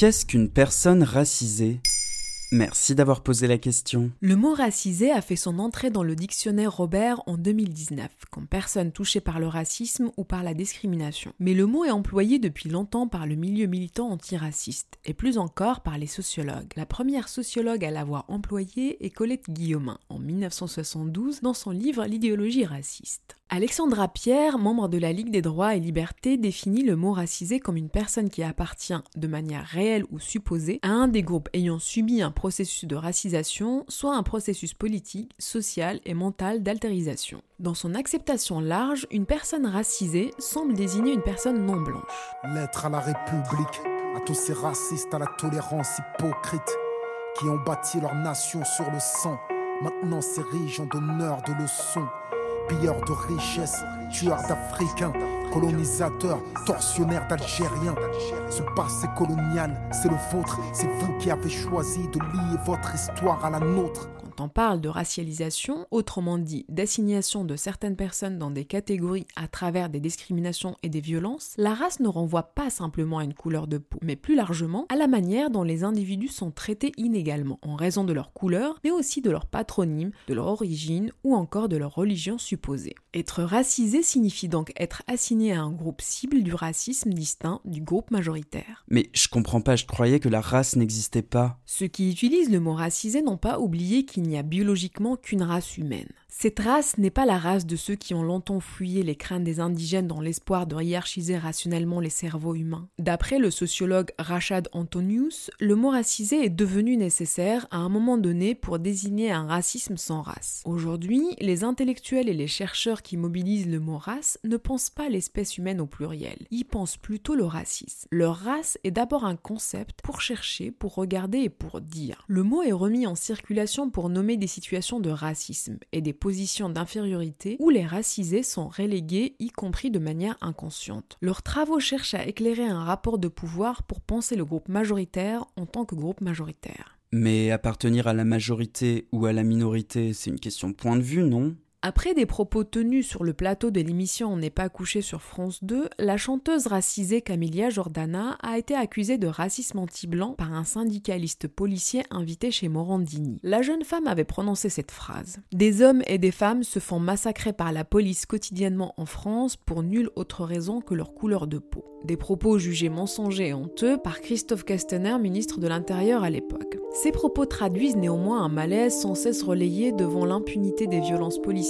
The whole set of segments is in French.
Qu'est-ce qu'une personne racisée? Merci d'avoir posé la question. Le mot racisé a fait son entrée dans le dictionnaire Robert en 2019, comme personne touchée par le racisme ou par la discrimination. Mais le mot est employé depuis longtemps par le milieu militant antiraciste, et plus encore par les sociologues. La première sociologue à l'avoir employé est Colette Guillaumin, en 1972, dans son livre L'idéologie raciste. Alexandra Pierre, membre de la Ligue des droits et libertés, définit le mot racisé comme une personne qui appartient, de manière réelle ou supposée, à un des groupes ayant subi un processus de racisation, soit un processus politique, social et mental d'altérisation. Dans son acceptation large, une personne racisée semble désigner une personne non blanche. Lettre à la République, à tous ces racistes à la tolérance hypocrite, qui ont bâti leur nation sur le sang, maintenant s'érigent en donneurs de leçons pilleurs de richesses, tueurs d'Africains, colonisateurs, tortionnaires d'Algériens. Ce passé colonial, c'est le vôtre, c'est vous qui avez choisi de lier votre histoire à la nôtre on parle de racialisation, autrement dit d'assignation de certaines personnes dans des catégories à travers des discriminations et des violences, la race ne renvoie pas simplement à une couleur de peau, mais plus largement à la manière dont les individus sont traités inégalement en raison de leur couleur, mais aussi de leur patronyme, de leur origine ou encore de leur religion supposée. Être racisé signifie donc être assigné à un groupe cible du racisme distinct du groupe majoritaire. Mais je comprends pas, je croyais que la race n'existait pas. Ceux qui utilisent le mot racisé n'ont pas oublié qu'il n'y a biologiquement qu'une race humaine. Cette race n'est pas la race de ceux qui ont longtemps fouillé les crânes des indigènes dans l'espoir de hiérarchiser rationnellement les cerveaux humains. D'après le sociologue Rachad Antonius, le mot racisé est devenu nécessaire à un moment donné pour désigner un racisme sans race. Aujourd'hui, les intellectuels et les chercheurs qui mobilisent le mot race ne pensent pas l'espèce humaine au pluriel, ils pensent plutôt le racisme. Leur race est d'abord un concept pour chercher, pour regarder et pour dire. Le mot est remis en circulation pour nommer des situations de racisme et des positions d'infériorité où les racisés sont relégués, y compris de manière inconsciente. Leurs travaux cherchent à éclairer un rapport de pouvoir pour penser le groupe majoritaire en tant que groupe majoritaire. Mais appartenir à la majorité ou à la minorité, c'est une question de point de vue, non? Après des propos tenus sur le plateau de l'émission On n'est pas couché sur France 2, la chanteuse racisée Camilia Jordana a été accusée de racisme anti-blanc par un syndicaliste policier invité chez Morandini. La jeune femme avait prononcé cette phrase. Des hommes et des femmes se font massacrer par la police quotidiennement en France pour nulle autre raison que leur couleur de peau. Des propos jugés mensongers et honteux par Christophe Castaner, ministre de l'Intérieur à l'époque. Ces propos traduisent néanmoins un malaise sans cesse relayé devant l'impunité des violences policières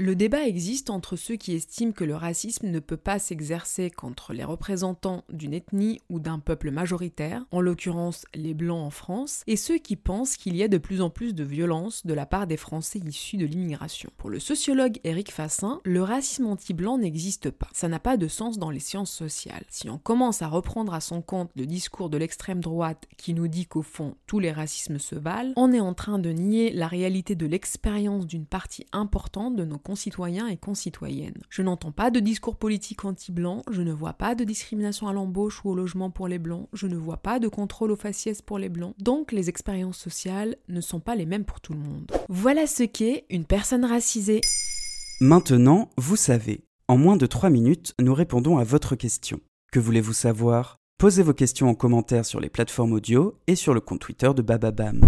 Le débat existe entre ceux qui estiment que le racisme ne peut pas s'exercer contre les représentants d'une ethnie ou d'un peuple majoritaire, en l'occurrence les Blancs en France, et ceux qui pensent qu'il y a de plus en plus de violence de la part des Français issus de l'immigration. Pour le sociologue Éric Fassin, le racisme anti-blanc n'existe pas. Ça n'a pas de sens dans les sciences sociales. Si on commence à reprendre à son compte le discours de l'extrême droite qui nous dit qu'au fond tous les racismes se valent, on est en train de nier la réalité de l'expérience d'une partie importante de nos concitoyens et concitoyennes. Je n'entends pas de discours politique anti-blanc, je ne vois pas de discrimination à l'embauche ou au logement pour les blancs, je ne vois pas de contrôle aux faciès pour les blancs, donc les expériences sociales ne sont pas les mêmes pour tout le monde. Voilà ce qu'est une personne racisée. Maintenant, vous savez. En moins de 3 minutes, nous répondons à votre question. Que voulez-vous savoir? Posez vos questions en commentaire sur les plateformes audio et sur le compte Twitter de Bababam.